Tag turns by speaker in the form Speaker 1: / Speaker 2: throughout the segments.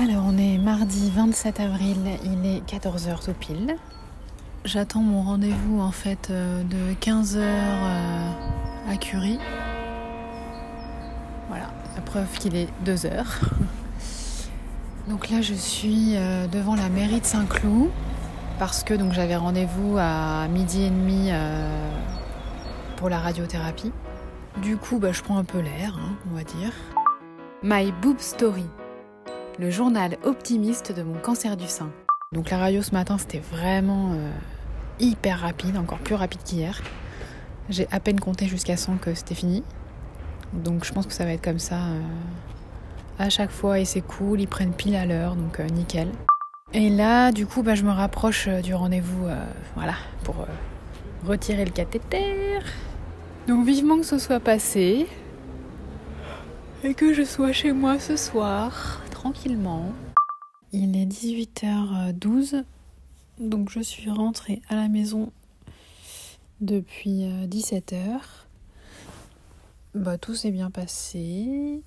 Speaker 1: Alors, on est mardi 27 avril, il est 14h tout pile. J'attends mon rendez-vous en fait euh, de 15h à Curie. Voilà, la preuve qu'il est 2h. Donc là, je suis euh, devant la mairie de Saint-Cloud parce que donc j'avais rendez-vous à midi et demi euh, pour la radiothérapie. Du coup, bah, je prends un peu l'air, hein, on va dire. My Boob Story, le journal optimiste de mon cancer du sein. Donc la radio ce matin, c'était vraiment euh, hyper rapide, encore plus rapide qu'hier. J'ai à peine compté jusqu'à 100 que c'était fini. Donc je pense que ça va être comme ça euh, à chaque fois et c'est cool, ils prennent pile à l'heure, donc euh, nickel. Et là, du coup, bah, je me rapproche du rendez-vous, voilà, pour retirer le cathéter. Donc vivement que ce soit passé et que je sois chez moi ce soir, tranquillement. Il est 18h12, donc je suis rentrée à la maison depuis 17h. Bah, tout s'est bien passé.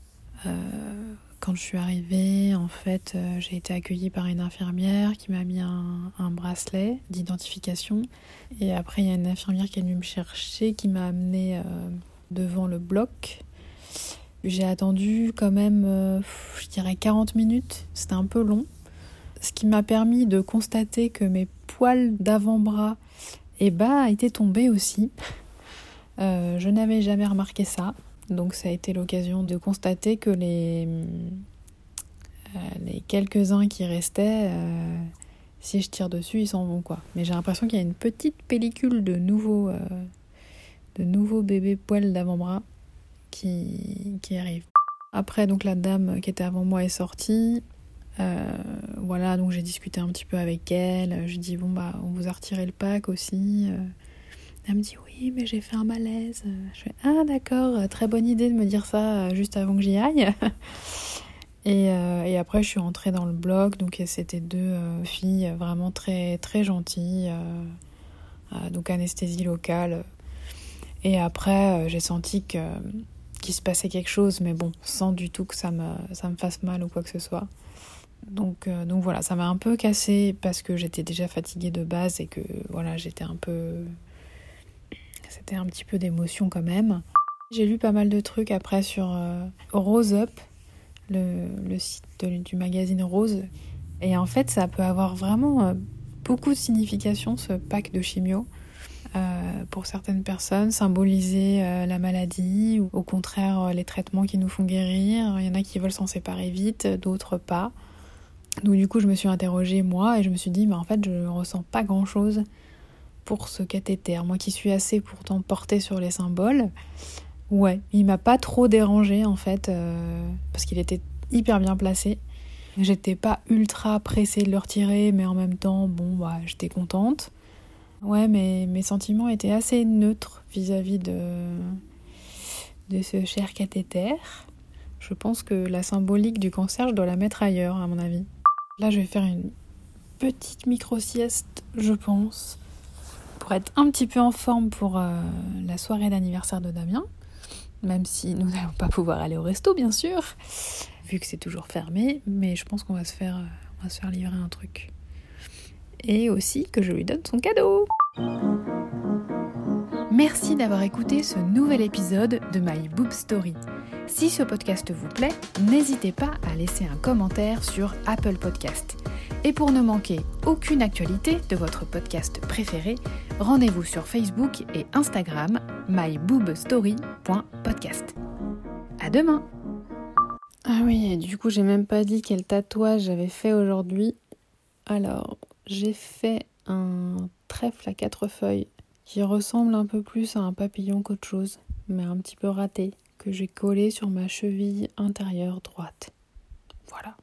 Speaker 1: Euh, quand je suis arrivée, en fait, euh, j'ai été accueillie par une infirmière qui m'a mis un, bracelet d'identification. Et après, il y a une infirmière qui est venue me chercher, qui m'a amenée euh, devant le bloc. J'ai attendu quand même, euh, je dirais 40 minutes. C'était un peu long. Ce qui m'a permis de constater que mes poils d'avant-bras eh ben, étaient tombés aussi. Euh, je n'avais jamais remarqué ça. Donc ça a été l'occasion de constater que les, euh, quelques-uns qui restaient, si je tire dessus, ils s'en vont quoi. Mais j'ai l'impression qu'il y a une petite pellicule de nouveaux, de nouveaux bébés poils d'avant-bras qui, arrive. Après, donc la dame qui était avant moi est sortie. Euh, voilà, donc j'ai discuté un petit peu avec elle. Je dis bon bah on vous a retiré le pack aussi. Euh, Elle me dit oui mais j'ai fait un malaise. Je fais ah d'accord, très bonne idée de me dire ça euh, juste avant que j'y aille. Et, et après je suis rentrée dans le bloc, donc c'était deux filles vraiment très très gentilles, donc anesthésie locale. Et après j'ai senti que qu'il se passait quelque chose, mais bon, sans du tout que ça me, ça me fasse mal ou quoi que ce soit. Donc, euh, donc voilà, ça m'a un peu cassé parce que j'étais déjà fatiguée de base et que voilà, j'étais un peu. C'était un petit peu d'émotion quand même. J'ai lu pas mal de trucs après sur euh, Rose Up, le, le site du magazine Rose. Et en fait, ça peut avoir vraiment euh, beaucoup de signification, ce pack de chimio. Euh, pour certaines personnes, symboliser euh, la maladie ou au contraire euh, les traitements qui nous font guérir. Il y en a qui veulent s'en séparer vite, d'autres pas. Donc du coup, je me suis interrogée moi et je me suis dit, mais en fait, je ressens pas grand-chose pour ce cathéter. Moi qui suis assez pourtant portée sur les symboles, ouais, il m'a pas trop dérangé en fait parce qu'il était hyper bien placé. J'étais pas ultra pressée de le retirer, mais en même temps, bon, bah, j'étais contente. Ouais, mais mes sentiments étaient assez neutres vis-à-vis de, ce cher cathéter. Je pense que la symbolique du cancer, je dois la mettre ailleurs, à mon avis. Là, je vais faire une petite micro-sieste, je pense, pour être un petit peu en forme pour euh, la soirée d'anniversaire de Damien. Même si nous n'allons pas pouvoir aller au resto, bien sûr, vu que c'est toujours fermé. Mais je pense qu'on va euh, va se faire livrer un truc et aussi que je lui donne son cadeau. Merci d'avoir écouté ce nouvel épisode de My Boob Story. Si ce podcast vous plaît, n'hésitez pas à laisser un commentaire sur Apple Podcast. Et pour ne manquer aucune actualité de votre podcast préféré, rendez-vous sur Facebook et Instagram myboobstory.podcast. À demain Ah oui, et du coup, j'ai même pas dit quel tatouage j'avais fait aujourd'hui. Alors, j'ai fait un trèfle à quatre feuilles qui ressemble un peu plus à un papillon qu'autre chose, mais un petit peu raté, que j'ai collé sur ma cheville intérieure droite. Voilà.